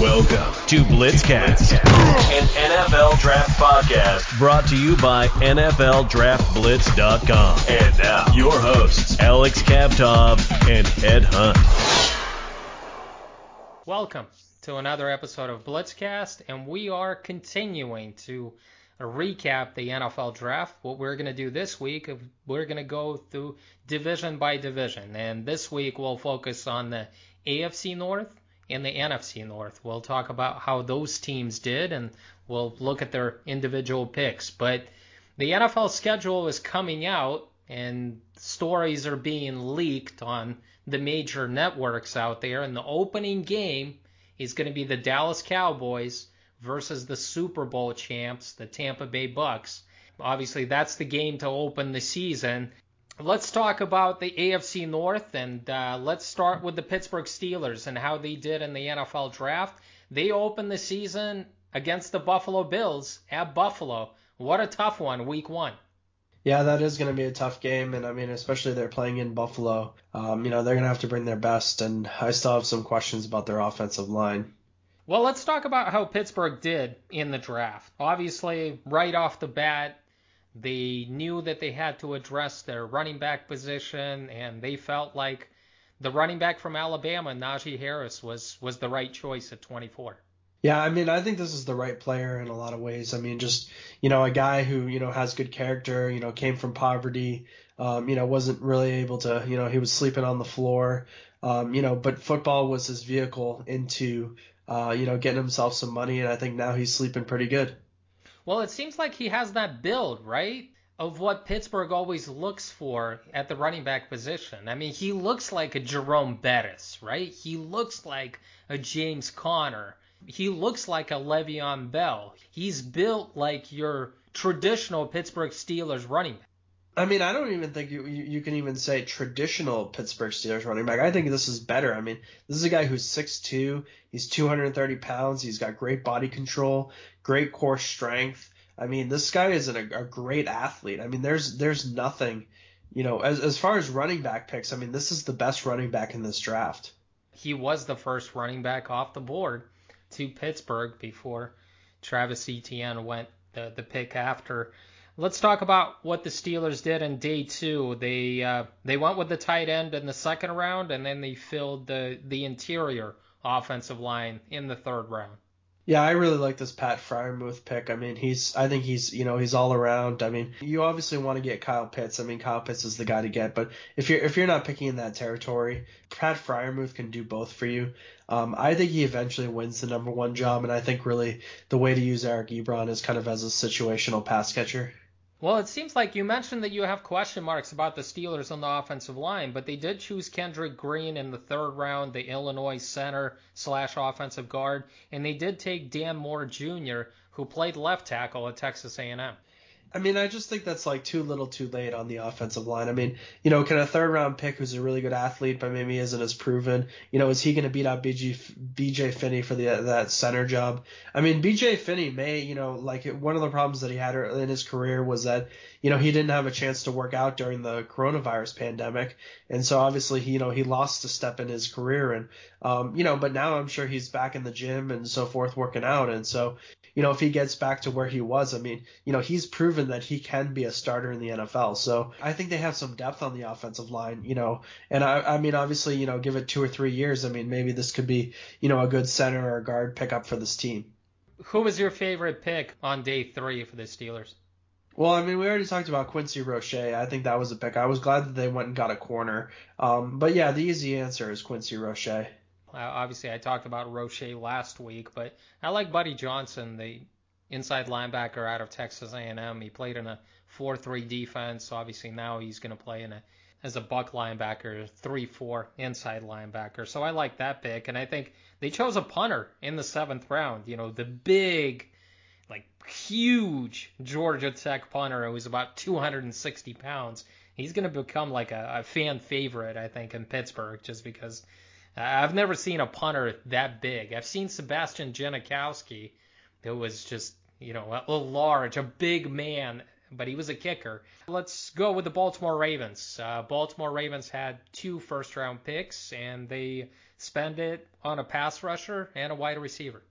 Welcome to Blitzcast, an NFL draft podcast brought to you by NFLDraftBlitz.com. And now, your hosts, Alex Kavtov and Ed Hunt. Welcome to another episode of Blitzcast, and we are continuing to recap the NFL draft. What we're going to do this week, we're going to go through division by division, and this week we'll focus on the AFC North and the NFC North. We'll talk about how those teams did, and we'll look at their individual picks. But the NFL schedule is coming out, and stories are being leaked on the major networks out there, and the opening game is going to be the Dallas Cowboys versus the Super Bowl champs, the Tampa Bay Bucks. Obviously, that's the game to open the season. Let's talk about the AFC North and uh, let's start with the Pittsburgh Steelers and how they did in the NFL draft. They opened the season against the Buffalo Bills at Buffalo. What a tough one, week one. Yeah, that is going to be a tough game, and I mean, especially they're playing in Buffalo. Um, you know, they're going to have to bring their best, and I still have some questions about their offensive line. Well, let's talk about how Pittsburgh did in the draft. Obviously, right off the bat, they knew that they had to address their running back position, and they felt like the running back from Alabama, Najee Harris, was was the right choice at 24. Yeah, I mean, I think this is the right player in a lot of ways. I mean, just you know, a guy who you know has good character. You know, came from poverty. Um, you know, wasn't really able to. You know, he was sleeping on the floor. Um, you know, but football was his vehicle into uh, you know getting himself some money, and I think now he's sleeping pretty good. Well, it seems like he has that build, right? Of what Pittsburgh always looks for at the running back position. I mean, he looks like a Jerome Bettis, right? He looks like a James Conner. He looks like a Le'Veon Bell. He's built like your traditional Pittsburgh Steelers running back. I mean, I don't even think you, you, you can even say traditional Pittsburgh Steelers running back. I think this is better. I mean, this is a guy who's 6'2", he's 230 pounds, he's got great body control, great core strength. I mean, this guy is an, a great athlete. I mean, there's there's nothing, you know, as as far as running back picks. I mean, this is the best running back in this draft. He was the first running back off the board to Pittsburgh before Travis Etienne went the the pick after. Let's talk about what the Steelers did in day two. They uh, they went with the tight end in the second round, and then they filled the the interior offensive line in the third round. Yeah, I really like this Pat Freiermuth pick. I mean, he's I think he's you know he's all around. I mean, you obviously want to get Kyle Pitts. I mean, Kyle Pitts is the guy to get. But if you're if you're not picking in that territory, Pat Freiermuth can do both for you. Um, I think he eventually wins the number one job, and I think really the way to use Eric Ebron is kind of as a situational pass catcher. Well, it seems like you mentioned that you have question marks about the Steelers on the offensive line, but they did choose Kendrick Green in the third round, the Illinois center slash offensive guard, and they did take Dan Moore Jr., who played left tackle at Texas A&M. I mean, I just think that's like too little too late on the offensive line. I mean, you know, can a third round pick who's a really good athlete but maybe isn't as proven, you know, is he going to beat out BG, BJ Finney for the that center job? I mean, BJ Finney may, you know, like one of the problems that he had in his career was that, you know, he didn't have a chance to work out during the coronavirus pandemic. And so obviously, he, you know, he lost a step in his career. And, um, you know, but now I'm sure he's back in the gym and so forth working out. And so, you know, if he gets back to where he was, I mean, you know, he's proven that he can be a starter in the NFL. So I think they have some depth on the offensive line, you know, and I, I mean, obviously, you know, give it two or three years. I mean, maybe this could be, you know, a good center or guard pickup for this team. Who was your favorite pick on day three for the Steelers? Well, I mean, we already talked about Quincy Roche. I think that was a pick. I was glad that they went and got a corner. Um, but yeah, the easy answer is Quincy Roche. Obviously, I talked about Roche last week, but I like Buddy Johnson, the inside linebacker out of Texas A&M. He played in a 4-3 defense. So obviously, now he's going to play in a as a buck linebacker, 3-4 inside linebacker. So I like that pick, and I think they chose a punter in the seventh round. You know, the big, like huge Georgia Tech punter who's about 260 pounds. He's going to become like a, a fan favorite, I think, in Pittsburgh, just because I've never seen a punter that big. I've seen Sebastian Janikowski, who was just, you know, a, large, a big man, but he was a kicker. Let's go with the Baltimore Ravens. Uh, Baltimore Ravens had two first round picks, and they spend it on a pass rusher and a wide receiver.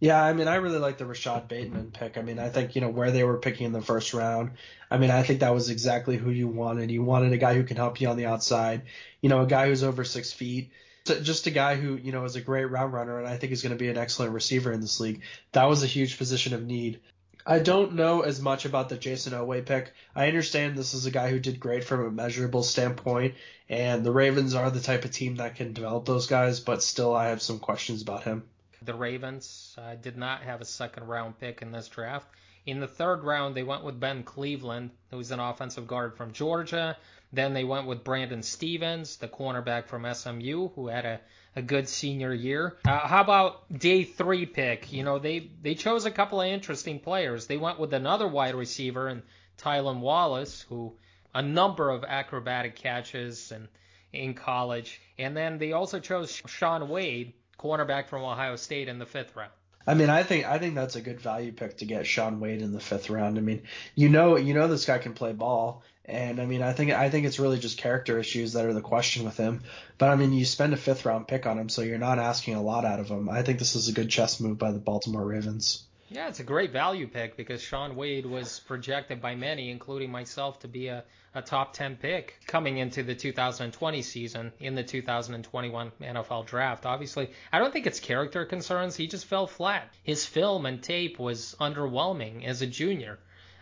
Yeah, I mean, I really like the Rashod Bateman pick. I mean, I think, you know, where they were picking in the first round, I mean, I think that was exactly who you wanted. You wanted a guy who can help you on the outside, you know, a guy who's over six feet, just a guy who, you know, is a great route runner and I think is going to be an excellent receiver in this league. That was a huge position of need. I don't know as much about the Jayson Oweh pick. I understand this is a guy who did great from a measurable standpoint, and the Ravens are the type of team that can develop those guys, but still I have some questions about him. The Ravens uh, did not have a second round pick in this draft. In the third round, they went with Ben Cleveland, who's an offensive guard from Georgia. Then they went with Brandon Stephens, the cornerback from SMU, who had a, a good senior year. Uh, how about day three pick? You know, they, they chose a couple of interesting players. They went with another wide receiver and Tylan Wallace, who a number of acrobatic catches and in college. And then they also chose Shaun Wade, cornerback from Ohio State in the fifth round. I mean, I think I think that's a good value pick to get Shaun Wade in the fifth round. I mean, you know, you know this guy can play ball, and I mean, I think I think it's really just character issues that are the question with him. But I mean, you spend a fifth round pick on him, so you're not asking a lot out of him. I think this is a good chess move by the Baltimore Ravens. Yeah, it's a great value pick because Shaun Wade was projected by many, including myself, to be a, a top 10 pick coming into the 2020 season in the 2021 NFL draft. Obviously, I don't think it's character concerns. He just fell flat. His film and tape was underwhelming as a junior.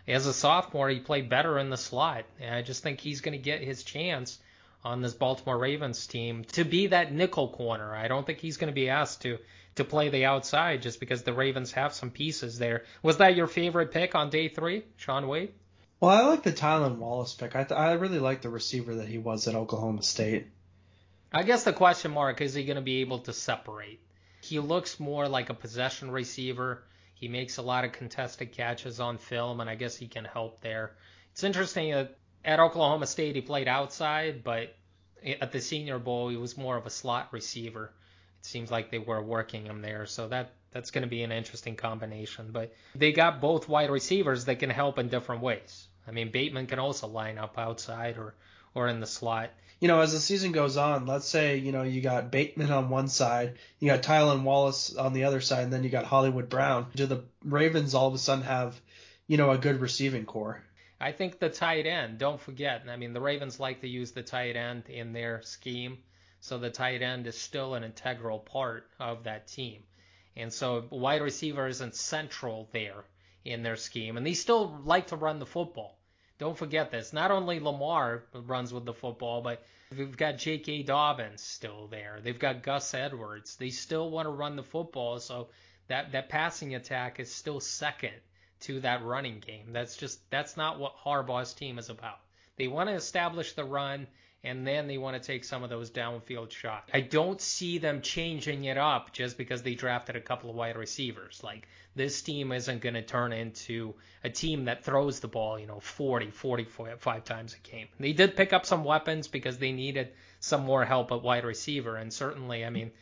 As a sophomore, he played better in the slot. And I just think he's going to get his chance on this Baltimore Ravens team to be that nickel corner. I don't think he's going to be asked to to play the outside just because the Ravens have some pieces there. Was that your favorite pick on day three, Shaun Wade? Well, I like the Tylan Wallace pick. I th- I really like the receiver that he was at Oklahoma State. I guess the question mark is he going to be able to separate? He looks more like a possession receiver. He makes a lot of contested catches on film, and I guess he can help there. It's interesting that at Oklahoma State he played outside, but at the Senior Bowl he was more of a slot receiver It seems like they were working him there. So that that's going to be an interesting combination. But they got both wide receivers that can help in different ways. I mean, Bateman can also line up outside or or in the slot. You know, as the season goes on, let's say you know you got Bateman on one side, you got Tylan Wallace on the other side, and then you got Hollywood Brown. Do the Ravens all of a sudden have, you know, a good receiving core? I think the tight end. Don't forget. I mean, the Ravens like to use the tight end in their scheme. So the tight end is still an integral part of that team. And so wide receiver isn't central there in their scheme. And they still like to run the football. Don't forget this. Not only Lamar runs with the football, but we've got J.K. Dobbins still there. They've got Gus Edwards. They still want to run the football. So that, that passing attack is still second to that running game. That's just that's not what Harbaugh's team is about. They want to establish the run and then they want to take some of those downfield shots. I don't see them changing it up just because they drafted a couple of wide receivers. Like this team isn't going to turn into a team that throws the ball, you know, 40, 45 times a game. They did pick up some weapons because they needed some more help at wide receiver, and certainly, I mean,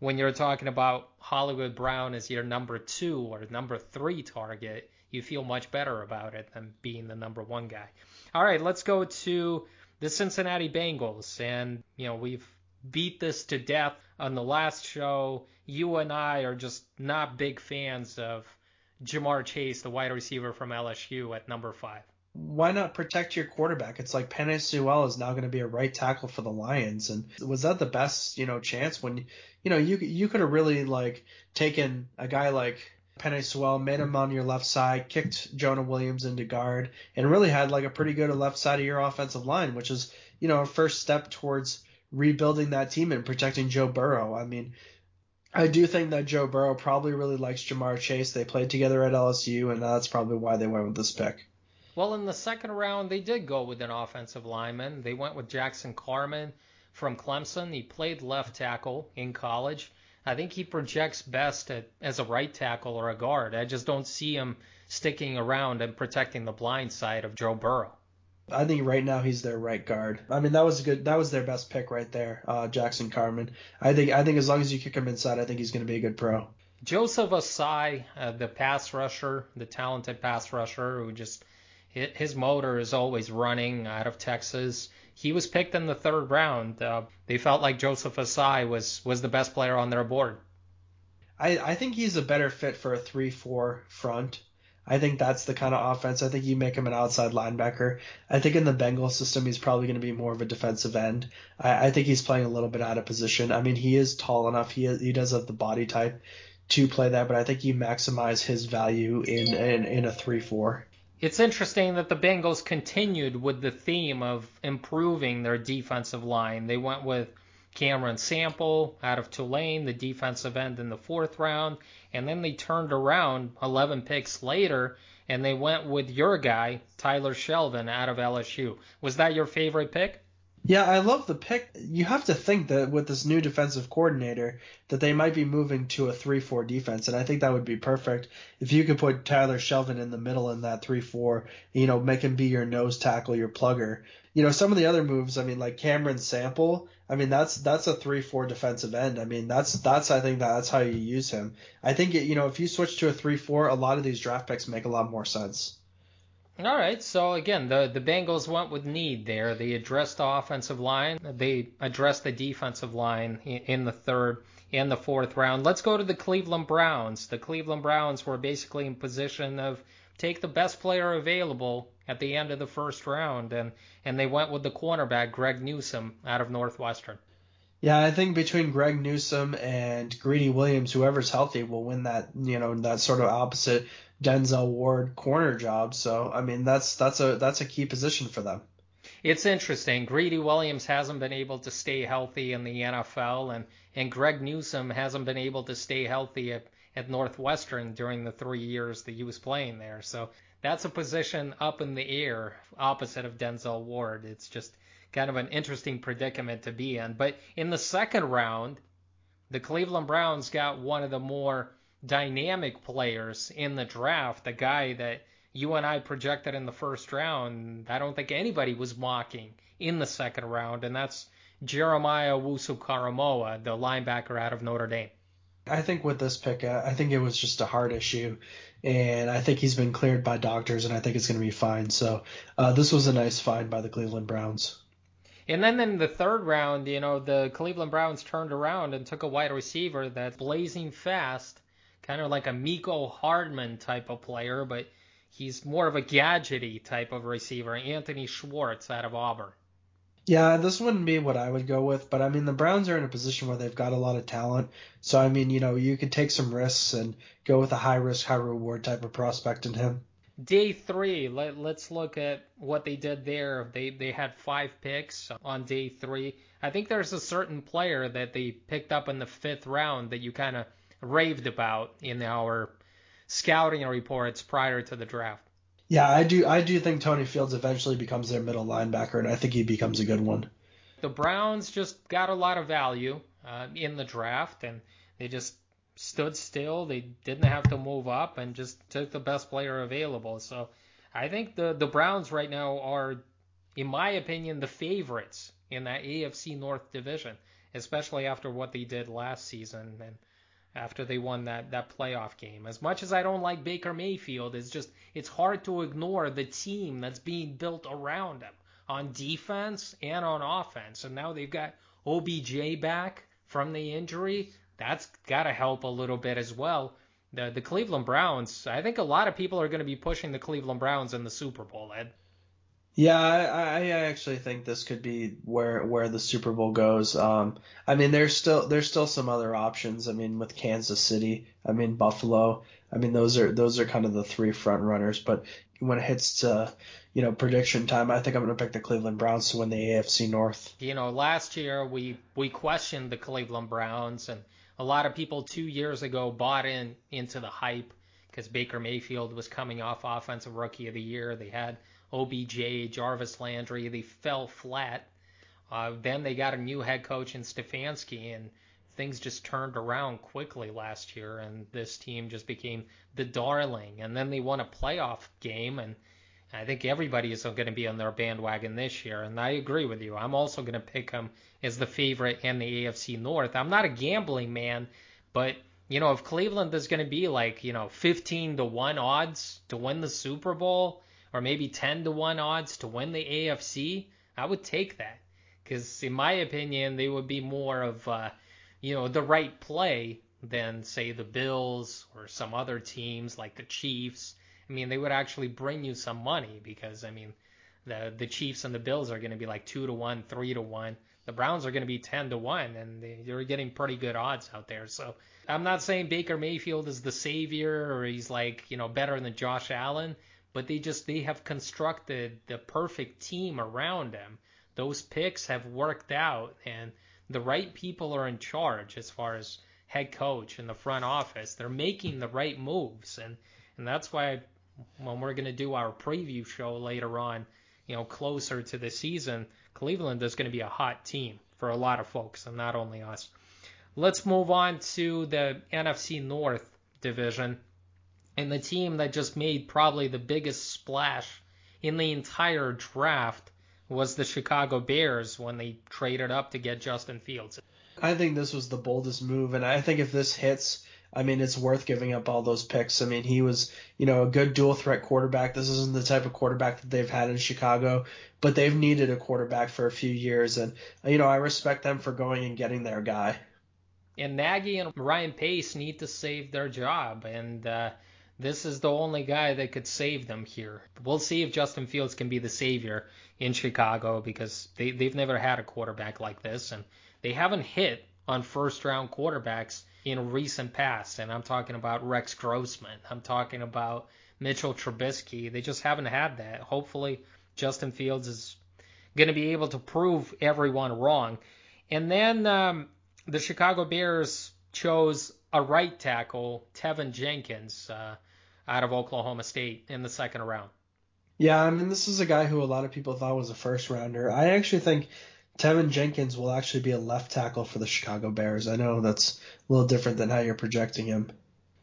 when you're talking about Hollywood Brown as your number two or number three target, you feel much better about it than being the number one guy. All right, let's go to the Cincinnati Bengals. And, you know, we've beat this to death on the last show. You and I are just not big fans of Ja'Marr Chase, the wide receiver from LSU, at number five. Why not protect your quarterback? It's like Penei Sewell is now going to be a right tackle for the Lions, and was that the best you know chance when you know you you could have really like taken a guy like Penei Sewell, made him on your left side, kicked Jonah Williams into guard, and really had like a pretty good left side of your offensive line, which is, you know, a first step towards rebuilding that team and protecting Joe Burrow. I mean, I do think that Joe Burrow probably really likes Ja'Marr Chase. They played together at LSU, and that's probably why they went with this pick. Well, in the second round, they did go with an offensive lineman. They went with Jackson Carman from Clemson. He played left tackle in college. I think he projects best at, as a right tackle or a guard. I just don't see him sticking around and protecting the blind side of Joe Burrow. I think right now he's their right guard. I mean that was good. That was their best pick right there, uh, Jackson Carman. I think I think as long as you kick him inside, I think he's going to be a good pro. Joseph Ossai, uh, the pass rusher, the talented pass rusher who just his motor is always running out of Texas. He was picked in the third round. Uh, they felt like Joseph Ossai was was the best player on their board. I, I think he's a better fit for a 3 4 front. I think that's the kind of offense. I think you make him an outside linebacker. I think in the Bengals system, he's probably going to be more of a defensive end. I, I think he's playing a little bit out of position. I mean, he is tall enough. He he does have the body type to play that, but I think you maximize his value in in, in a three four. It's interesting that the Bengals continued with the theme of improving their defensive line. They went with Cameron Sample out of Tulane, the defensive end in the fourth round, and then they turned around 11 picks later and they went with your guy, Tyler Shelvin, out of LSU. Was that your favorite pick? Yeah, I love the pick. You have to think that with this new defensive coordinator, that they might be moving to a 3-4 defense, and I think that would be perfect if you could put Tyler Shelvin in the middle in that 3-4. You know, make him be your nose tackle, your plugger. You know, some of the other moves. I mean, like Cameron Sample. I mean, that's that's a 3-4 defensive end. I mean, that's that's I think that's how you use him. I think it, you know if you switch to a 3-4, a lot of these draft picks make a lot more sense. All right, so again, the the Bengals went with need there. They addressed the offensive line. They addressed the defensive line in, the third and the fourth round. Let's go to the Cleveland Browns. The Cleveland Browns were basically in position of take the best player available at the end of the first round, and and they went with the cornerback Greg Newsome out of Northwestern. Yeah, I think between Greg Newsome and Greedy Williams, whoever's healthy will win that, you know, that sort of opposite Denzel Ward corner job. So, I mean, that's that's a that's a key position for them. It's interesting. Greedy Williams hasn't been able to stay healthy in the NFL, and and Greg Newsome hasn't been able to stay healthy at, at Northwestern during the three years that he was playing there. So that's a position up in the air opposite of Denzel Ward. It's just kind of an interesting predicament to be in. But in the second round, the Cleveland Browns got one of the more dynamic players in the draft, the guy that you and I projected in the first round. I don't think anybody was mocking in the second round, and that's Jeremiah Owusu-Koramoah, the linebacker out of Notre Dame. I think with this pick, I think it was just a heart issue, and I think he's been cleared by doctors, and I think it's going to be fine. So uh, this was a nice find by the Cleveland Browns. And then in the third round, you know, the Cleveland Browns turned around and took a wide receiver that's blazing fast, kind of like a Mecole Hardman type of player, but he's more of a gadgety type of receiver, Anthony Schwartz out of Auburn. Yeah, this wouldn't be what I would go with, but I mean the Browns are in a position where they've got a lot of talent. So I mean, you know, you could take some risks and go with a high risk, high reward type of prospect in him. Day three, let, let's look at what they did there. They they had five picks on day three. I think there's a certain player that they picked up in the fifth round that you kind of raved about in our scouting reports prior to the draft. Yeah, I do. I do think Tony Fields eventually becomes their middle linebacker, and I think he becomes a good one. The Browns just got a lot of value uh, in the draft, and they just stood still. They didn't have to move up and just took the best player available. So I think the the Browns right now are, in my opinion, the favorites in that AFC North division, especially after what they did last season and after they won that that playoff game. As much as I don't like Baker Mayfield, it's just it's hard to ignore the team that's being built around him on defense and on offense. And now they've got OBJ back from the injury that's got to help a little bit as well. The the Cleveland Browns, I think a lot of people are going to be pushing the Cleveland Browns in the Super Bowl, Ed. Yeah, I, I actually think this could be where where the Super Bowl goes. Um, I mean, there's still there's still some other options. I mean, with Kansas City, I mean Buffalo. I mean, those are those are kind of the three front runners. But when it hits to you know prediction time, I think I'm going to pick the Cleveland Browns to win the AFC North. You know, last year we we questioned the Cleveland Browns and a lot of people two years ago bought in into the hype because Baker Mayfield was coming off Offensive Rookie of the Year. They had OBJ, Jarvis Landry. They fell flat. Uh, then they got a new head coach in Stefanski, and things just turned around quickly last year, and this team just became the darling. And then they won a playoff game, and I think everybody is going to be on their bandwagon this year, and I agree with you. I'm also going to pick them as the favorite in the AFC North. I'm not a gambling man, but you know if Cleveland is going to be like you know 15 to one odds to win the Super Bowl, or maybe 10 to one odds to win the AFC, I would take that because, in my opinion, they would be more of, uh, you know, the right play than say the Bills or some other teams like the Chiefs. I mean, they would actually bring you some money because I mean, the the Chiefs and the Bills are going to be like two to one, three to one. The Browns are going to be ten to one, and they, you're getting pretty good odds out there. So I'm not saying Baker Mayfield is the savior or he's like you know better than Josh Allen, but they just they have constructed the perfect team around them. Those picks have worked out, and the right people are in charge as far as head coach and the front office. They're making the right moves, and and that's why when we're going to do our preview show later on, you know, closer to the season, Cleveland is going to be a hot team for a lot of folks, and not only us. Let's move on to the NFC North division and the team that just made probably the biggest splash in the entire draft was the Chicago Bears when they traded up to get Justin Fields. I think this was the boldest move, and I think if this hits, I mean, it's worth giving up all those picks. I mean, he was, you know, a good dual threat quarterback. This isn't the type of quarterback that they've had in Chicago, but they've needed a quarterback for a few years, and you know, I respect them for going and getting their guy. And Nagy and Ryan Pace need to save their job, and uh, this is the only guy that could save them here. We'll see if Justin Fields can be the savior in Chicago because they, they've never had a quarterback like this, and they haven't hit on first round quarterbacks in recent past. And I'm talking about Rex Grossman. I'm talking about Mitchell Trubisky. They just haven't had that. Hopefully, Justin Fields is going to be able to prove everyone wrong. And then um, the Chicago Bears chose a right tackle, Teven Jenkins, uh, out of Oklahoma State in the second round. Yeah, I mean, this is a guy who a lot of people thought was a first rounder. I actually think Teven Jenkins will actually be a left tackle for the Chicago Bears. I know that's a little different than how you're projecting him.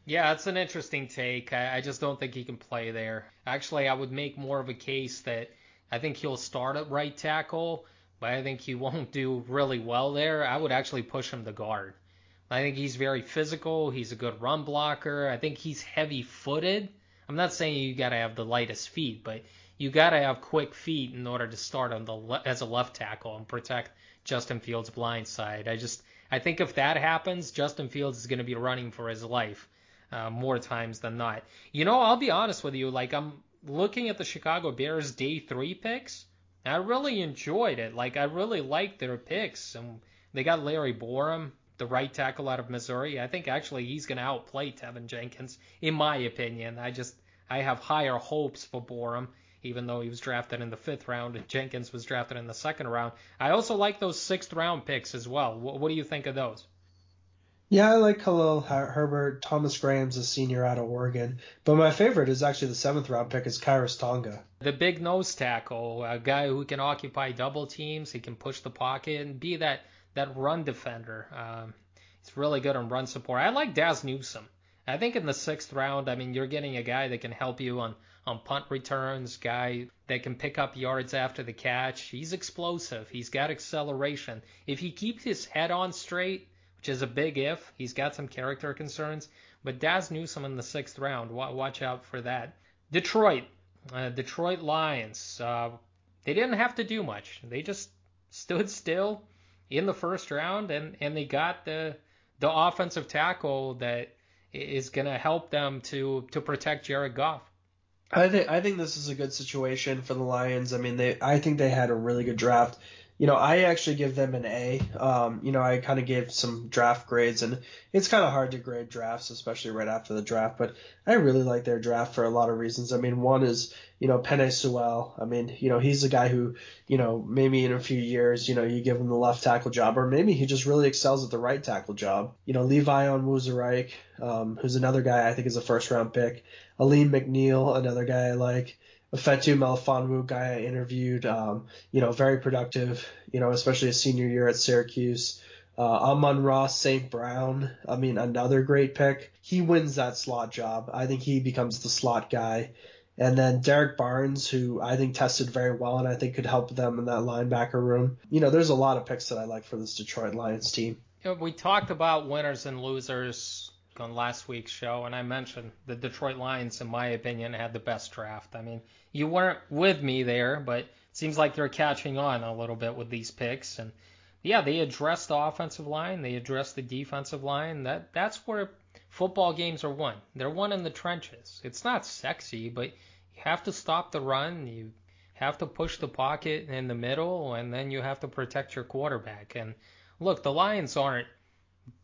Yeah, it's an interesting take. I, I just don't think he can play there. Actually, I would make more of a case that I think he'll start at right tackle, but I think he won't do really well there. I would actually push him to guard. I think he's very physical. He's a good run blocker. I think he's heavy footed. I'm not saying you got to have the lightest feet, but you got to have quick feet in order to start on the le- as a left tackle and protect Justin Fields' blind side. I just I think if that happens, Justin Fields is going to be running for his life uh, more times than not. You know, I'll be honest with you. Like I'm looking at the Chicago Bears day three picks. I really enjoyed it. Like I really liked their picks, and they got Larry Borom, the right tackle out of Missouri. I think actually he's going to outplay Teven Jenkins, in my opinion. I just I have higher hopes for Borom even though he was drafted in the fifth round and Jenkins was drafted in the second round. I also like those sixth round picks as well. What, what do you think of those? Yeah, I like Khalil Herbert. Thomas Graham's a senior out of Oregon. But my favorite is actually the seventh round pick is Khyiris Tonga. The big nose tackle, a guy who can occupy double teams. He can push the pocket and be that, that run defender. Um, he's really good on run support. I like Dazz Newsome. I think in the sixth round, I mean, you're getting a guy that can help you on on punt returns, guy that can pick up yards after the catch. He's explosive. He's got acceleration. If he keeps his head on straight, which is a big if, he's got some character concerns. But Dazz Newsome in the sixth round, watch out for that. Detroit, uh, Detroit Lions. Uh, they didn't have to do much. They just stood still in the first round, and and they got the the offensive tackle that is going to help them to to protect Jared Goff. I think I think this is a good situation for the Lions. I mean, they I think they had a really good draft you know, I actually give them an A. Um, you know, I kind of gave some draft grades, and it's kind of hard to grade drafts, especially right after the draft. But I really like their draft for a lot of reasons. I mean, one is, you know, Penei Sewell. I mean, you know, he's a guy who, you know, maybe in a few years, you know, you give him the left tackle job, or maybe he just really excels at the right tackle job. You know, Levi Onwuzurike, um, who's another guy I think is a first round pick. Alim McNeil, another guy I like. Fetu Melifonwu guy I interviewed, um, you know, very productive, you know, especially a senior year at Syracuse. Uh, Amon-Ra St. Brown, I mean, another great pick. He wins that slot job. I think he becomes the slot guy. And then Derrick Barnes, who I think tested very well and I think could help them in that linebacker room. You know, there's a lot of picks that I like for this Detroit Lions team. We talked about winners and losers on last week's show, and I mentioned the Detroit Lions, in my opinion, had the best draft. I mean, you weren't with me there, but it seems like they're catching on a little bit with these picks. And yeah, they addressed the offensive line, they addressed the defensive line. That that's where football games are won. They're won in the trenches. It's not sexy, but you have to stop the run. You have to push the pocket in the middle, and then you have to protect your quarterback. And look, the Lions aren't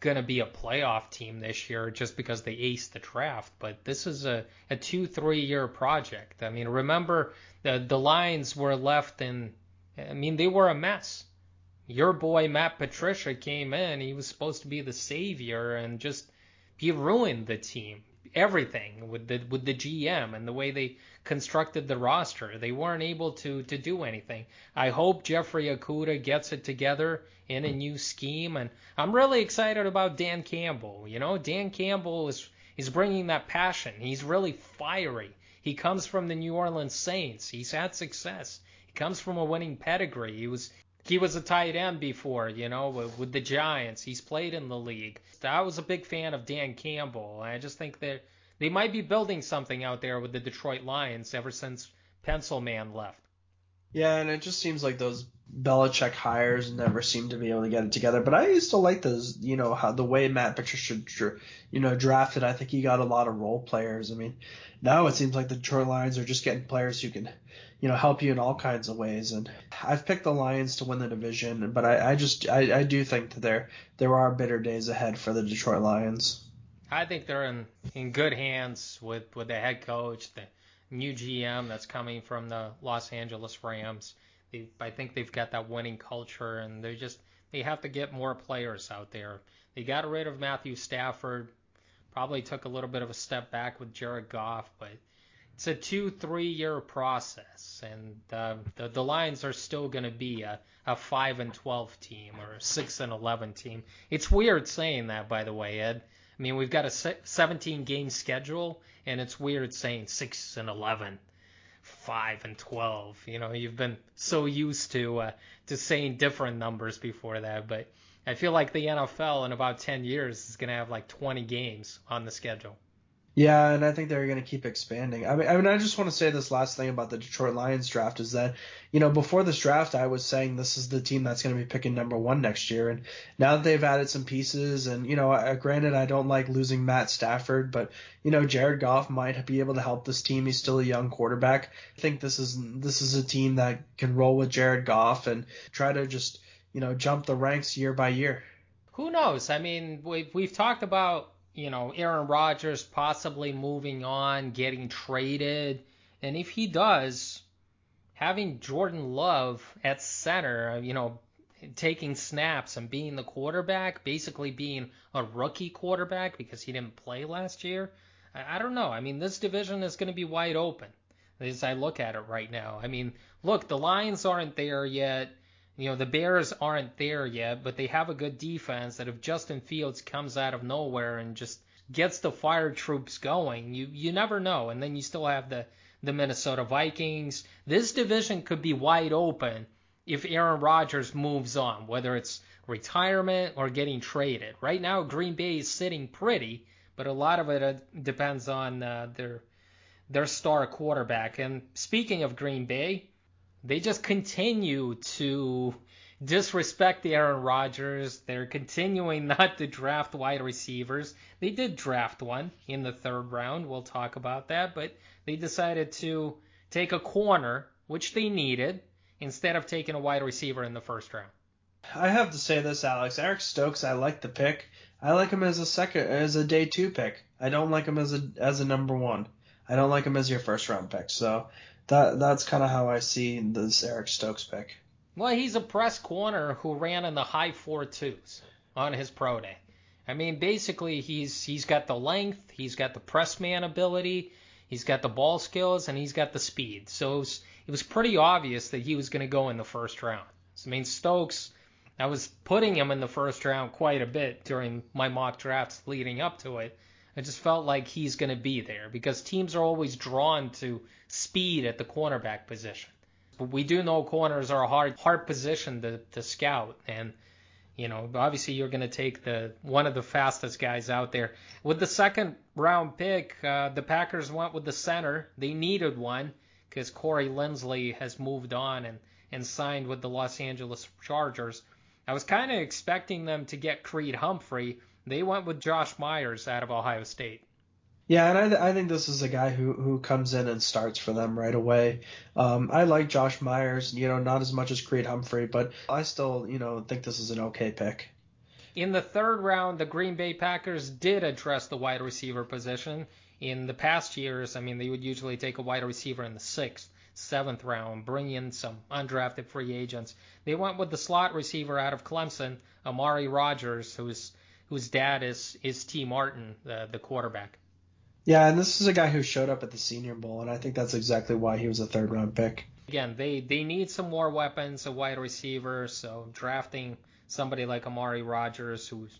going to be a playoff team this year just because they aced the draft, but this is a, a two, three year project. I mean, remember the, the Lions were left in, I mean, they were a mess. Your boy Matt Patricia came in, he was supposed to be the savior and just, he ruined the team. Everything with the with the GM and the way they constructed the roster. They weren't able to to do anything. I hope Jeffrey Okudah gets it together in a new scheme, and I'm really excited about Dan Campbell. You know, Dan Campbell is is bringing that passion. He's really fiery. He comes from the New Orleans Saints. He's had success. He comes from a winning pedigree. He was he was a tight end before, you know, with, with the Giants. He's played in the league. I was a big fan of Dan Campbell. I just think that they might be building something out there with the Detroit Lions ever since Pencil Man left. Yeah, and it just seems like those Belichick hires never seem to be able to get it together. But I used to like those, you know, how the way Matt Patricia, you know, drafted. I think he got a lot of role players. I mean, now it seems like the Detroit Lions are just getting players who can, you know, help you in all kinds of ways. And I've picked the Lions to win the division, but I, I just, I, I do think that there, there are bitter days ahead for the Detroit Lions. I think they're in, in good hands with, with the head coach, new GM that's coming from the Los Angeles Rams. They, I think they've got that winning culture, and they just they have to get more players out there. They got rid of Matthew Stafford, probably took a little bit of a step back with Jared Goff, but it's a two three year process, and uh, the the Lions are still going to be a a five and twelve team or a six and eleven team. It's weird saying that, by the way, Ed. I mean, we've got a 17 game schedule, and it's weird saying 6 and 11, 5 and 12. You know, you've been so used to uh, to saying different numbers before that, but I feel like the NFL in about 10 years is going to have like 20 games on the schedule. Yeah, and I think they're going to keep expanding. I mean, I mean, I just want to say this last thing about the Detroit Lions draft is that, you know, before this draft, I was saying this is the team that's going to be picking number one next year, and now that they've added some pieces, and you know, I, granted, I don't like losing Matt Stafford, but you know, Jared Goff might be able to help this team. He's still a young quarterback. I think this is this is a team that can roll with Jared Goff and try to just, you know, jump the ranks year by year. Who knows? I mean, we've we've talked about you know, Aaron Rodgers possibly moving on, getting traded. And if he does, having Jordan Love at center, uh, you know, taking snaps and being the quarterback, basically being a rookie quarterback because he didn't play last year. I, I don't know. I mean, this division is going to be wide open as I look at it right now. I mean, look, the Lions aren't there yet. You know, the Bears aren't there yet, but they have a good defense that if Justin Fields comes out of nowhere and just gets the fire troops going, you you never know. And then you still have the the Minnesota Vikings. This division could be wide open if Aaron Rodgers moves on, whether it's retirement or getting traded. Right now, Green Bay is sitting pretty, but a lot of it uh, depends on uh, their their star quarterback. And speaking of Green Bay, they just continue to disrespect the Aaron Rodgers. They're continuing not to draft wide receivers. They did draft one in the third round. We'll talk about that, but they decided to take a corner, which they needed, instead of taking a wide receiver in the first round. I have to say this, Alex. Eric Stokes, I like the pick. I like him as a second, as a day two pick. I don't like him as a as a number one. I don't like him as your first round pick. So that that's kind of how I see this Eric Stokes pick. Well, he's a press corner who ran in the high four twos on his pro day. I mean, basically, he's he's got the length, he's got the press man ability, he's got the ball skills, and he's got the speed. So it was, it was pretty obvious that he was going to go in the first round. So, I mean, Stokes, I was putting him in the first round quite a bit during my mock drafts leading up to it. I just felt like he's going to be there because teams are always drawn to speed at the cornerback position. But we do know corners are a hard hard position to, to scout and you know obviously you're going to take the one of the fastest guys out there with the second round pick uh, the packers went with the center they needed one because Corey Linsley has moved on and, and signed with the Los Angeles Chargers. I was kind of expecting them to get Creed Humphrey. They went with Josh Myers out of Ohio State. Yeah, and I, th- I think this is a guy who, who comes in and starts for them right away. Um, I like Josh Myers, you know, not as much as Creed Humphrey, but I still, you know, think this is an okay pick. In the third round, the Green Bay Packers did address the wide receiver position. In the past years, I mean, they would usually take a wide receiver in the sixth, seventh round, bring in some undrafted free agents. They went with the slot receiver out of Clemson, Amari Rogers, whose whose dad is is Tee Martin, the the quarterback. Yeah, and this is a guy who showed up at the Senior Bowl, and I think that's exactly why he was a third round pick. Again, they they need some more weapons, a wide receiver, so drafting somebody like Amari Rogers, who's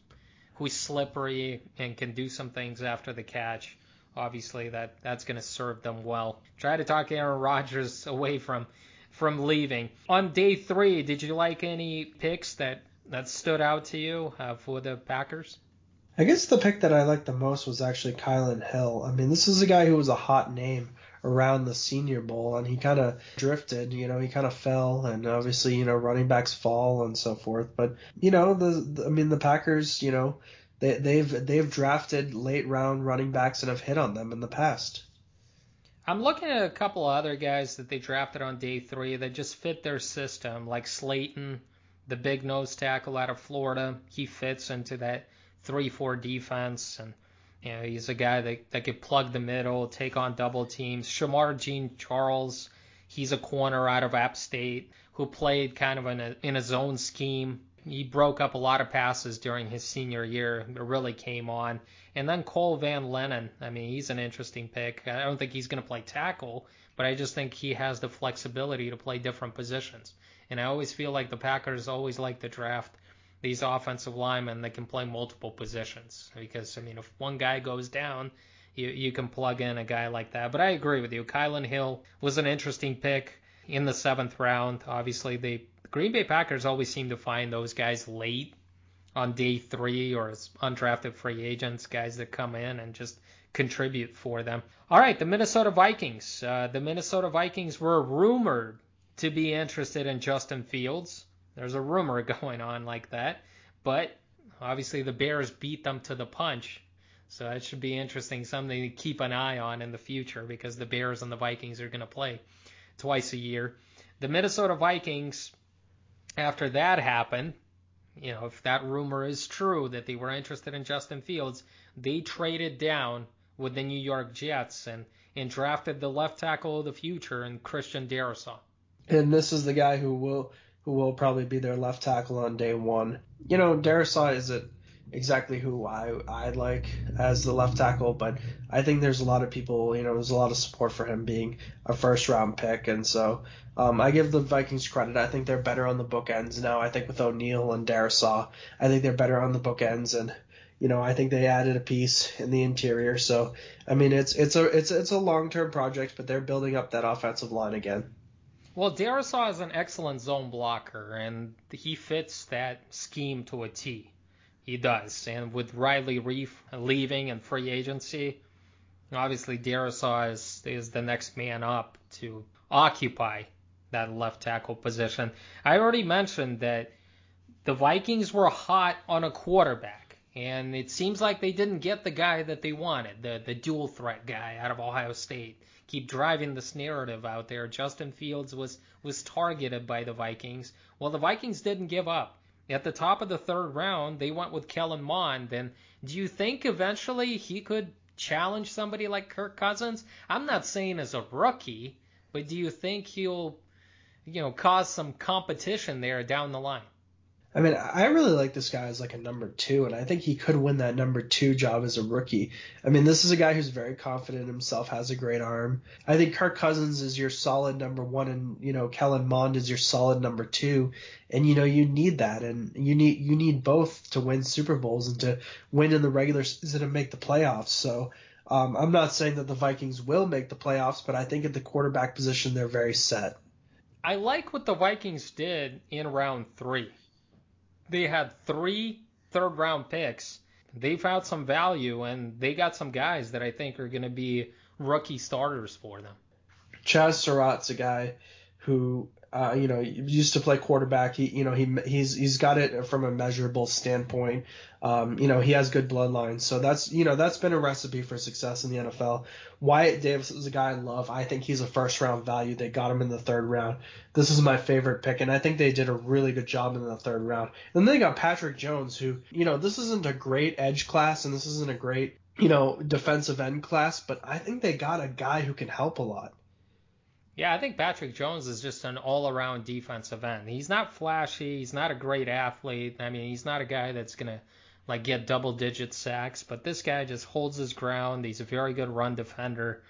who's slippery and can do some things after the catch. Obviously, that that's going to serve them well. Try to talk Aaron Rodgers away from from leaving. On day three, did you like any picks that that stood out to you uh, for the Packers? I guess the pick that I liked the most was actually Kylin Hill. I mean, this is a guy who was a hot name around the Senior Bowl, and he kind of drifted. You know, he kind of fell, and obviously, you know, running backs fall and so forth. But you know, the, the I mean, the Packers, you know, they, they've they've drafted late round running backs and have hit on them in the past. I'm looking at a couple of other guys that they drafted on day three that just fit their system, like Slaton, the big nose tackle out of Florida. He fits into that three-four defense, and you know he's a guy that that could plug the middle, take on double teams. Shemar Jean Charles, he's a corner out of App State who played kind of in a in a zone scheme. He broke up a lot of passes during his senior year. It really came on. And then Cole Van Lanen. I mean, he's an interesting pick. I don't think he's going to play tackle, but I just think he has the flexibility to play different positions. And I always feel like the Packers always like to draft these offensive linemen that can play multiple positions. Because I mean, if one guy goes down, you you can plug in a guy like that. But I agree with you. Kylin Hill was an interesting pick in the seventh round. Obviously, the Green Bay Packers always seem to find those guys late on day three or as undrafted free agents, guys that come in and just contribute for them. All right, the Minnesota Vikings. Uh, the Minnesota Vikings were rumored to be interested in Justin Fields. There's a rumor going on like that, but obviously the Bears beat them to the punch. So that should be interesting, something to keep an eye on in the future because the Bears and the Vikings are going to play twice a year. The Minnesota Vikings, after that happened, you know, if that rumor is true that they were interested in Justin Fields, they traded down with the New York Jets and, and drafted the left tackle of the future in Christian Darrisaw. And this is the guy who will who will probably be their left tackle on day one. You know, Darrisaw isn't exactly who I I like as the left tackle, but I think there's a lot of people, you know, there's a lot of support for him being a first round pick, and so um, I give the Vikings credit. I think they're better on the bookends now. I think with O'Neal and Darrisaw, I think they're better on the bookends, and you know, I think they added a piece in the interior. So I mean, it's it's a it's it's a long term project, but they're building up that offensive line again. Well, Darrisaw is an excellent zone blocker, and he fits that scheme to a T. He does. And with Riley Reiff leaving and free agency, obviously Darrisaw is, is the next man up to occupy that left tackle position. I already mentioned that the Vikings were hot on a quarterback, and it seems like they didn't get the guy that they wanted, the, the dual threat guy out of Ohio State keep driving this narrative out there. Justin Fields was was targeted by the Vikings. Well, the Vikings didn't give up. At the top of the third round, they went with Kellen Mond. Then do you think eventually he could challenge somebody like Kirk Cousins? I'm not saying as a rookie, but do you think he'll, you know, cause some competition there down the line? I mean, I really like this guy as like a number two, and I think he could win that number two job as a rookie. I mean, this is a guy who's very confident himself, has a great arm. I think Kirk Cousins is your solid number one, and you know, Kellen Mond is your solid number two, and you know, you need that, and you need you need both to win Super Bowls and to win in the regular season and make the playoffs. So. Um, I'm not saying that the Vikings will make the playoffs, but I think at the quarterback position they're very set. I like what the Vikings did in round three they had three third round picks. They found some value and they got some guys that I think are going to be rookie starters for them. Chaz Surratt's a guy who uh, you know, used to play quarterback. He, you know, he he's he's got it from a measurable standpoint. Um, you know, he has good bloodlines, so that's you know that's been a recipe for success in the NFL. Wyatt Davis is a guy I love. I think he's a first round value. They got him in the third round. This is my favorite pick, and I think they did a really good job in the third round. And then they got Patrick Jones, who you know this isn't a great edge class, and this isn't a great you know defensive end class, but I think they got a guy who can help a lot. Yeah, I think Patrick Jones is just an all-around defensive end. He's not flashy. He's not a great athlete. I mean, he's not a guy that's gonna like get double-digit sacks, but this guy just holds his ground. He's a very good run defender.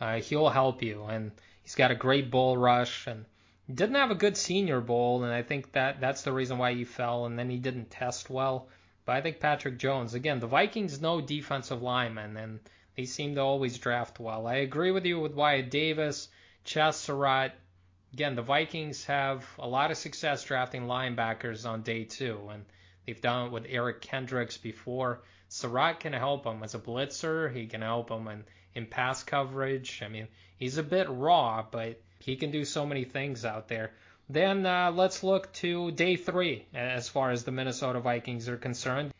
Uh, he'll help you, and he's got a great bull rush and didn't have a good Senior Bowl, and I think that that's the reason why he fell. And then he didn't test well. But I think Patrick Jones, again, the Vikings know defensive linemen, and they seem to always draft well. I agree with you with Wyatt Davis. Chazz Surratt. Again, the Vikings have a lot of success drafting linebackers on day two, and they've done it with Eric Kendricks before. Surratt can help them as a blitzer. He can help them in, in pass coverage. I mean, he's a bit raw, but he can do so many things out there. Then uh, let's look to day three as far as the Minnesota Vikings are concerned.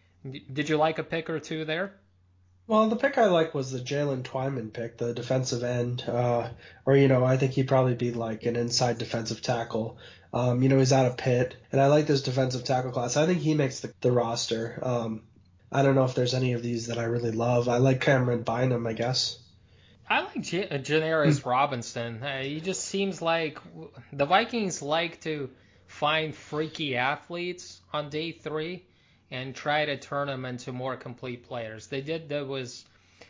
Did you like a pick or two there? Well, the pick I like was the Jaylen Twyman pick, the defensive end. Uh, or, you know, I think he'd probably be like an inside defensive tackle. Um, you know, he's out of Pitt, and I like this defensive tackle class. I think he makes the, the roster. Um, I don't know if there's any of these that I really love. I like Camryn Bynum, I guess. I like J- uh, Janarius Robinson. Uh, he just seems like the Vikings like to find freaky athletes on day three and try to turn them into more complete players. They did that was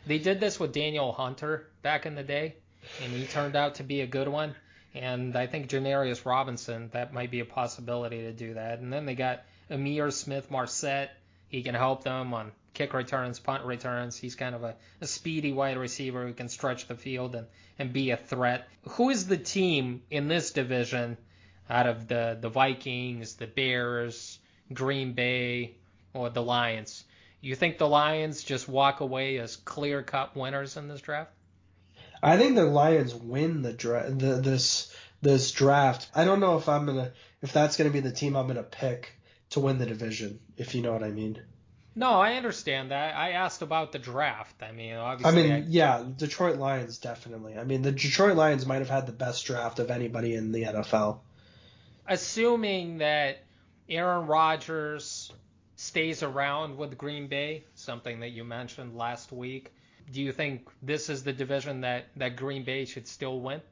they did this with Danielle Hunter back in the day, and he turned out to be a good one. And I think Janarius Robinson that might be a possibility to do that. And then they got Ihmir Smith-Marsette. He can help them on kick returns, punt returns. He's kind of a, a speedy wide receiver who can stretch the field and, and be a threat. Who is the team in this division out of the, the Vikings, the Bears, Green Bay, or the Lions. You think the Lions just walk away as clear cut winners in this draft? I think the Lions win the draft. The, this this draft. I don't know if I'm gonna if that's gonna be the team I'm gonna pick to win the division. If you know what I mean. No, I understand that. I asked about the draft. I mean, obviously. I mean, I... yeah, Detroit Lions definitely. I mean, the Detroit Lions might have had the best draft of anybody in the NFL. Assuming that Aaron Rodgers stays around with Green Bay, something that you mentioned last week. Do you think this is the division that, that Green Bay should still win?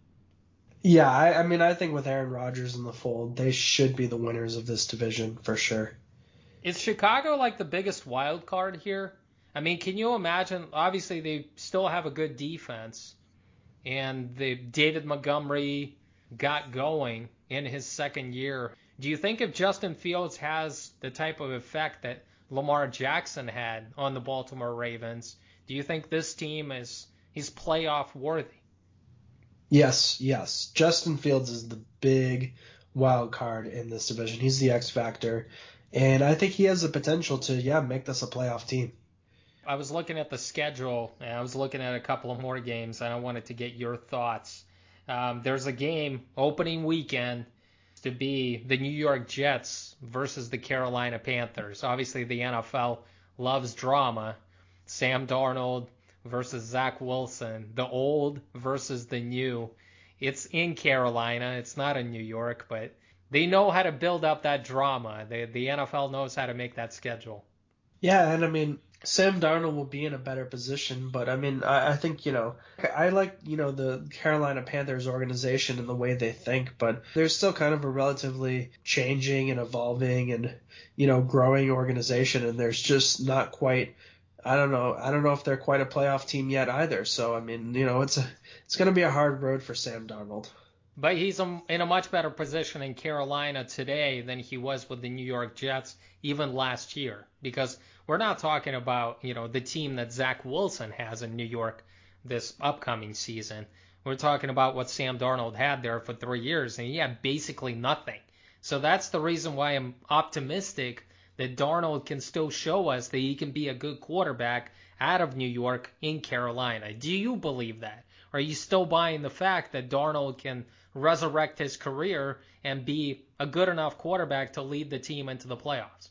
Yeah, I, I mean, I think with Aaron Rodgers in the fold, they should be the winners of this division for sure. Is Chicago like the biggest wild card here? I mean, can you imagine? Obviously, they still have a good defense, and the David Montgomery got going in his second year. Do you think if Justin Fields has the type of effect that Lamar Jackson had on the Baltimore Ravens, do you think this team is he's playoff worthy? Yes, yes. Justin Fields is the big wild card in this division. He's the X factor, and I think he has the potential to yeah make this a playoff team. I was looking at the schedule and I was looking at a couple of more games and I wanted to get your thoughts. Um, there's a game opening weekend to be the New York Jets versus the Carolina Panthers. Obviously, the NFL loves drama. Sam Darnold versus Zach Wilson, the old versus the new. It's in Carolina. It's not in New York, but they know how to build up that drama. They, the NFL knows how to make that schedule. Yeah, and I mean, Sam Darnold will be in a better position, but I mean, I, I think you know, I like you know the Carolina Panthers organization and the way they think, but they're still kind of a relatively changing and evolving and you know growing organization, and there's just not quite. I don't know. I don't know if they're quite a playoff team yet either. So I mean, you know, it's a it's going to be a hard road for Sam Darnold. But he's in a much better position in Carolina today than he was with the New York Jets even last year because we're not talking about, you know, the team that Zach Wilson has in New York this upcoming season. We're talking about what Sam Darnold had there for three years, and he had basically nothing. So that's the reason why I'm optimistic that Darnold can still show us that he can be a good quarterback out of New York in Carolina. Do you believe that? Are you still buying the fact that Darnold can resurrect his career and be a good enough quarterback to lead the team into the playoffs?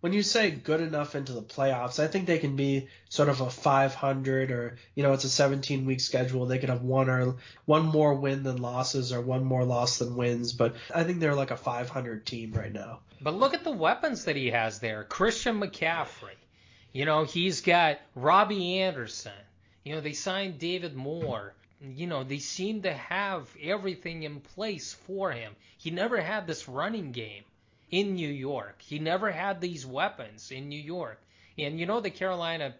when you say good enough into the playoffs, I think they can be sort of a 500 or you know it's a 17 week schedule. They could have one or one more win than losses or one more loss than wins, but I think they're like a 500 team right now. But look at the weapons that he has there. Christian McCaffrey. You know, he's got Robby Anderson. You know, they signed David Moore. You know, they seem to have everything in place for him. He never had this running game in New York. He never had these weapons in New York. And you know the Carolina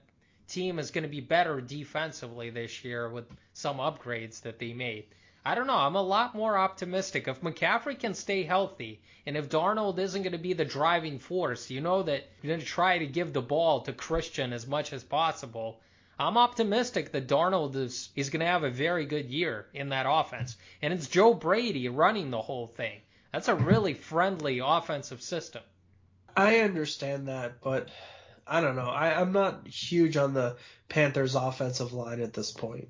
team is going to be better defensively this year with some upgrades that they made. I don't know. I'm a lot more optimistic. If McCaffrey can stay healthy, and if Darnold isn't going to be the driving force, you know that you're going to try to give the ball to Christian as much as possible. I'm optimistic that Darnold is, is going to have a very good year in that offense. And it's Joe Brady running the whole thing. That's a really friendly offensive system. I understand that, but I don't know. I, I'm not huge on the Panthers' offensive line at this point.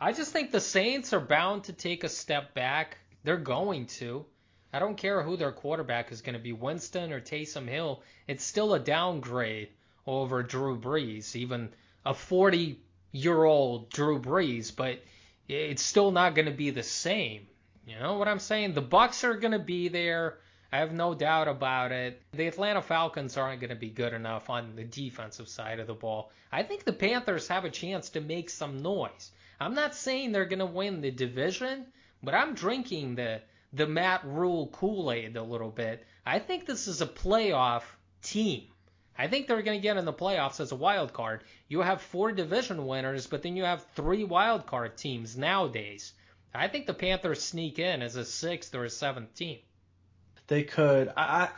I just think the Saints are bound to take a step back. They're going to. I don't care who their quarterback is going to be, Winston or Taysom Hill. It's still a downgrade over Drew Brees, even a 40 year old Drew Brees, but it's still not going to be the same. You know what I'm saying? The Bucs are going to be there. I have no doubt about it. The Atlanta Falcons aren't going to be good enough on the defensive side of the ball. I think the Panthers have a chance to make some noise. I'm not saying they're going to win the division, but I'm drinking the the Matt Rhule Kool-Aid a little bit. I think this is a playoff team. I think they're going to get in the playoffs as a wild card. You have four division winners, but then you have three wild card teams nowadays. I think the Panthers sneak in as a sixth or a seventh team. They could. I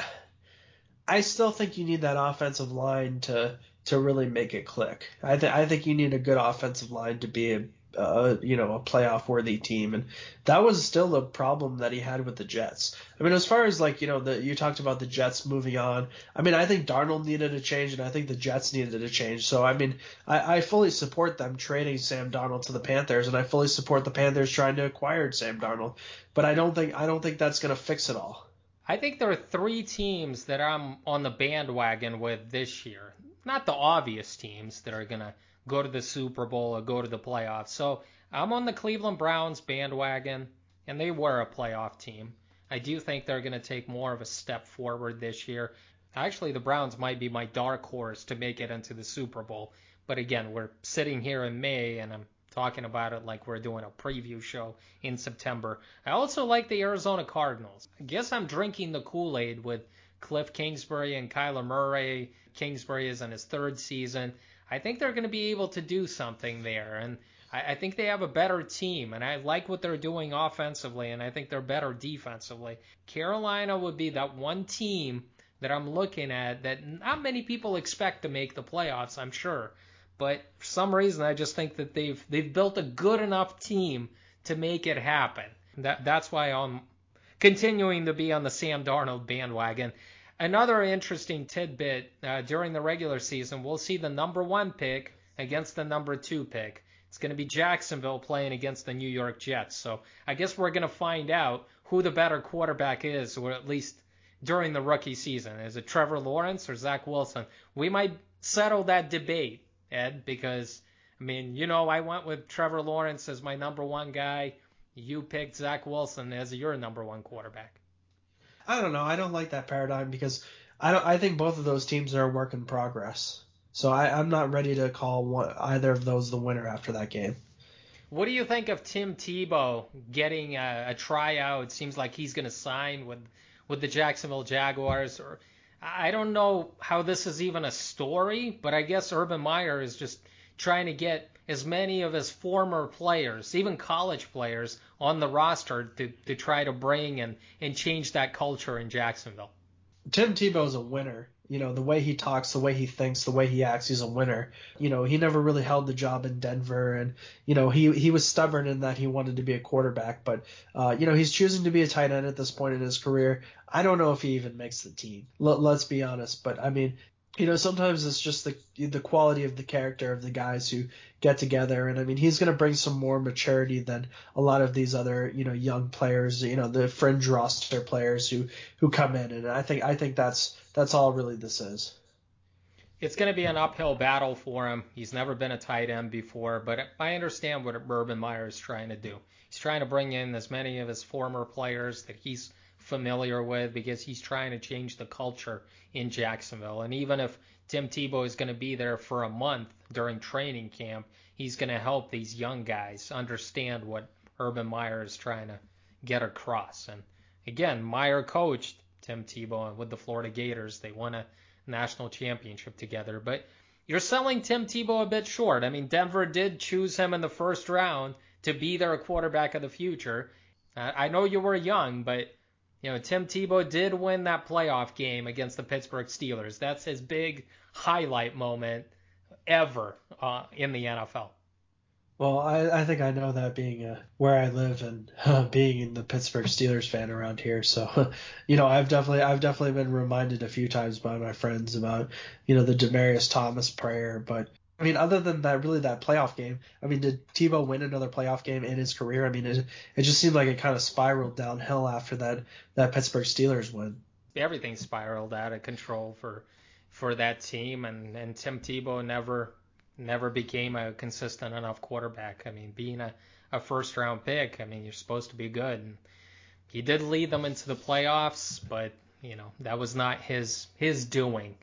I still think you need that offensive line to to really make it click. I think I think you need a good offensive line to be uh, you know, a playoff worthy team. And that was still a problem that he had with the Jets. I mean, as far as like, you know, the, you talked about the Jets moving on. I mean, I think Darnold needed a change and I think the Jets needed a change. So, I mean, I, I fully support them trading Sam Darnold to the Panthers and I fully support the Panthers trying to acquire Sam Darnold. But I don't think, I don't think that's going to fix it all. I think there are three teams that I'm on the bandwagon with this year. Not the obvious teams that are going to go to the Super Bowl or go to the playoffs. So I'm on the Cleveland Browns bandwagon, and they were a playoff team. I do think they're going to take more of a step forward this year. Actually, the Browns might be my dark horse to make it into the Super Bowl. But again, we're sitting here in May, and I'm talking about it like we're doing a preview show in September. I also like the Arizona Cardinals. I guess I'm drinking the Kool Aid with Cliff Kingsbury and Kyler Murray. Kingsbury is in his third season. I think they're going to be able to do something there. And I, I think they have a better team, and I like what they're doing offensively, and I think they're better defensively. Carolina would be that one team that I'm looking at that not many people expect to make the playoffs, I'm sure. But for some reason, I just think that they've they've built a good enough team to make it happen. That that's why I'm continuing to be on the Sam Darnold bandwagon. Another interesting tidbit uh, during the regular season, we'll see the number one pick against the number two pick. It's going to be Jacksonville playing against the New York Jets. So I guess we're going to find out who the better quarterback is, or at least during the rookie season. Is it Trevor Lawrence or Zach Wilson? We might settle that debate, Ed, because, I mean, you know, I went with Trevor Lawrence as my number one guy. You picked Zach Wilson as your number one quarterback. I don't know. I don't like that paradigm because I don't. I think both of those teams are a work in progress. So I, I'm not ready to call one, either of those the winner after that game. What do you think of Tim Tebow getting a, a tryout? It seems like he's going to sign with with the Jacksonville Jaguars. Or I don't know how this is even a story, but I guess Urban Meyer is just trying to get as many of his former players, even college players, on the roster to, to try to bring and, and change that culture in Jacksonville. Tim Tebow's a winner. You know, the way he talks, the way he thinks, the way he acts, he's a winner. You know, he never really held the job in Denver and, you know, he, he was stubborn in that he wanted to be a quarterback, but, uh, you know, he's choosing to be a tight end at this point in his career. I don't know if he even makes the team. Let's be honest, but I mean, you know, sometimes it's just the the quality of the character of the guys who get together, and I mean, he's going to bring some more maturity than a lot of these other, you know, young players, you know, the fringe roster players who who come in, and I think I think that's that's all really this is. It's going to be an uphill battle for him. He's never been a tight end before, but I understand what Urban Meyer is trying to do. He's trying to bring in as many of his former players that he's familiar with because he's trying to change the culture in Jacksonville. And even if Tim Tebow is going to be there for a month during training camp, he's going to help these young guys understand what Urban Meyer is trying to get across. And again, Meyer coached Tim Tebow with the Florida Gators. They won a national championship together. But you're selling Tim Tebow a bit short. I mean, Denver did choose him in the first round to be their quarterback of the future. I know you were young, but you know, Tim Tebow did win that playoff game against the Pittsburgh Steelers. That's his big highlight moment ever uh, in the NFL. Well, I, I think I know that being uh, where I live and uh, being the Pittsburgh Steelers fan around here. So, you know, I've definitely I've definitely been reminded a few times by my friends about you know the Demaryius Thomas prayer, but I mean, other than that, really that playoff game. I mean, did Tebow win another playoff game in his career? I mean, it it just seemed like it kind of spiraled downhill after that that Pittsburgh Steelers win. Everything spiraled out of control for for that team, and and Tim Tebow never never became a consistent enough quarterback. I mean, being a a first round pick, I mean, you're supposed to be good. And he did lead them into the playoffs, but you know that was not his his doing.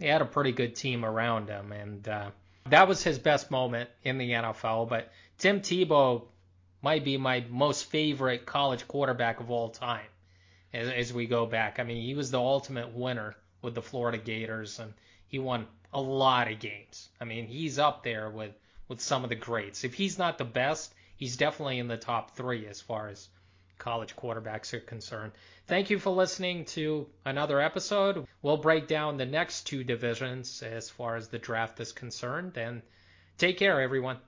He had a pretty good team around him, and uh, that was his best moment in the NFL. But Tim Tebow might be my most favorite college quarterback of all time as, as we go back. I mean, he was the ultimate winner with the Florida Gators, and he won a lot of games. I mean, he's up there with, with some of the greats. If he's not the best, he's definitely in the top three as far as college quarterbacks are concerned. Thank you for listening to another episode. We'll break down the next two divisions as far as the draft is concerned. And take care, everyone.